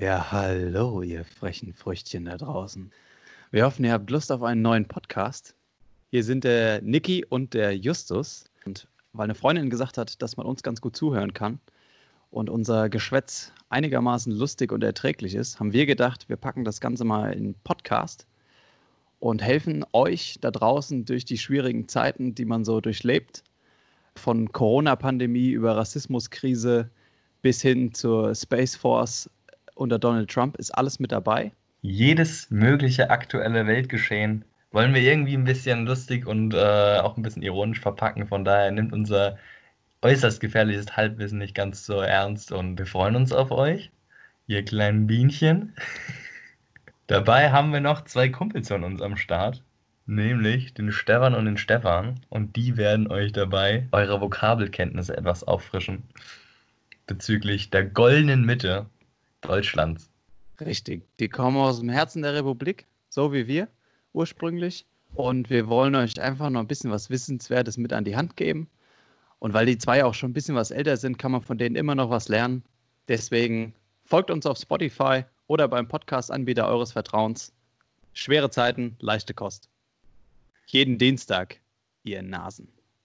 Ja, hallo, ihr frechen Früchtchen da draußen. Wir hoffen, ihr habt Lust auf einen neuen Podcast. Hier sind der Niki und der Justus. Und weil eine Freundin gesagt hat, dass man uns ganz gut zuhören kann und unser Geschwätz einigermaßen lustig und erträglich ist, haben wir gedacht, wir packen das Ganze mal in Podcast und helfen euch da draußen durch die schwierigen Zeiten, die man so durchlebt. Von Corona-Pandemie über Rassismuskrise bis hin zur Space Force unter Donald Trump ist alles mit dabei. Jedes mögliche aktuelle Weltgeschehen wollen wir irgendwie ein bisschen lustig und äh, auch ein bisschen ironisch verpacken. Von daher nimmt unser äußerst gefährliches Halbwissen nicht ganz so ernst und wir freuen uns auf euch, ihr kleinen Bienchen. Dabei haben wir noch zwei Kumpels von uns am Start, nämlich den Stefan und den Stefan und die werden euch dabei eure Vokabelkenntnisse etwas auffrischen bezüglich der goldenen Mitte Deutschlands. Richtig, die kommen aus dem Herzen der Republik, so wie wir ursprünglich. Und wir wollen euch einfach noch ein bisschen was Wissenswertes mit an die Hand geben. Und weil die zwei auch schon ein bisschen was älter sind, kann man von denen immer noch was lernen. Deswegen folgt uns auf Spotify oder beim Podcast-Anbieter eures Vertrauens. Schwere Zeiten, leichte Kost. Jeden Dienstag, ihr Nasen.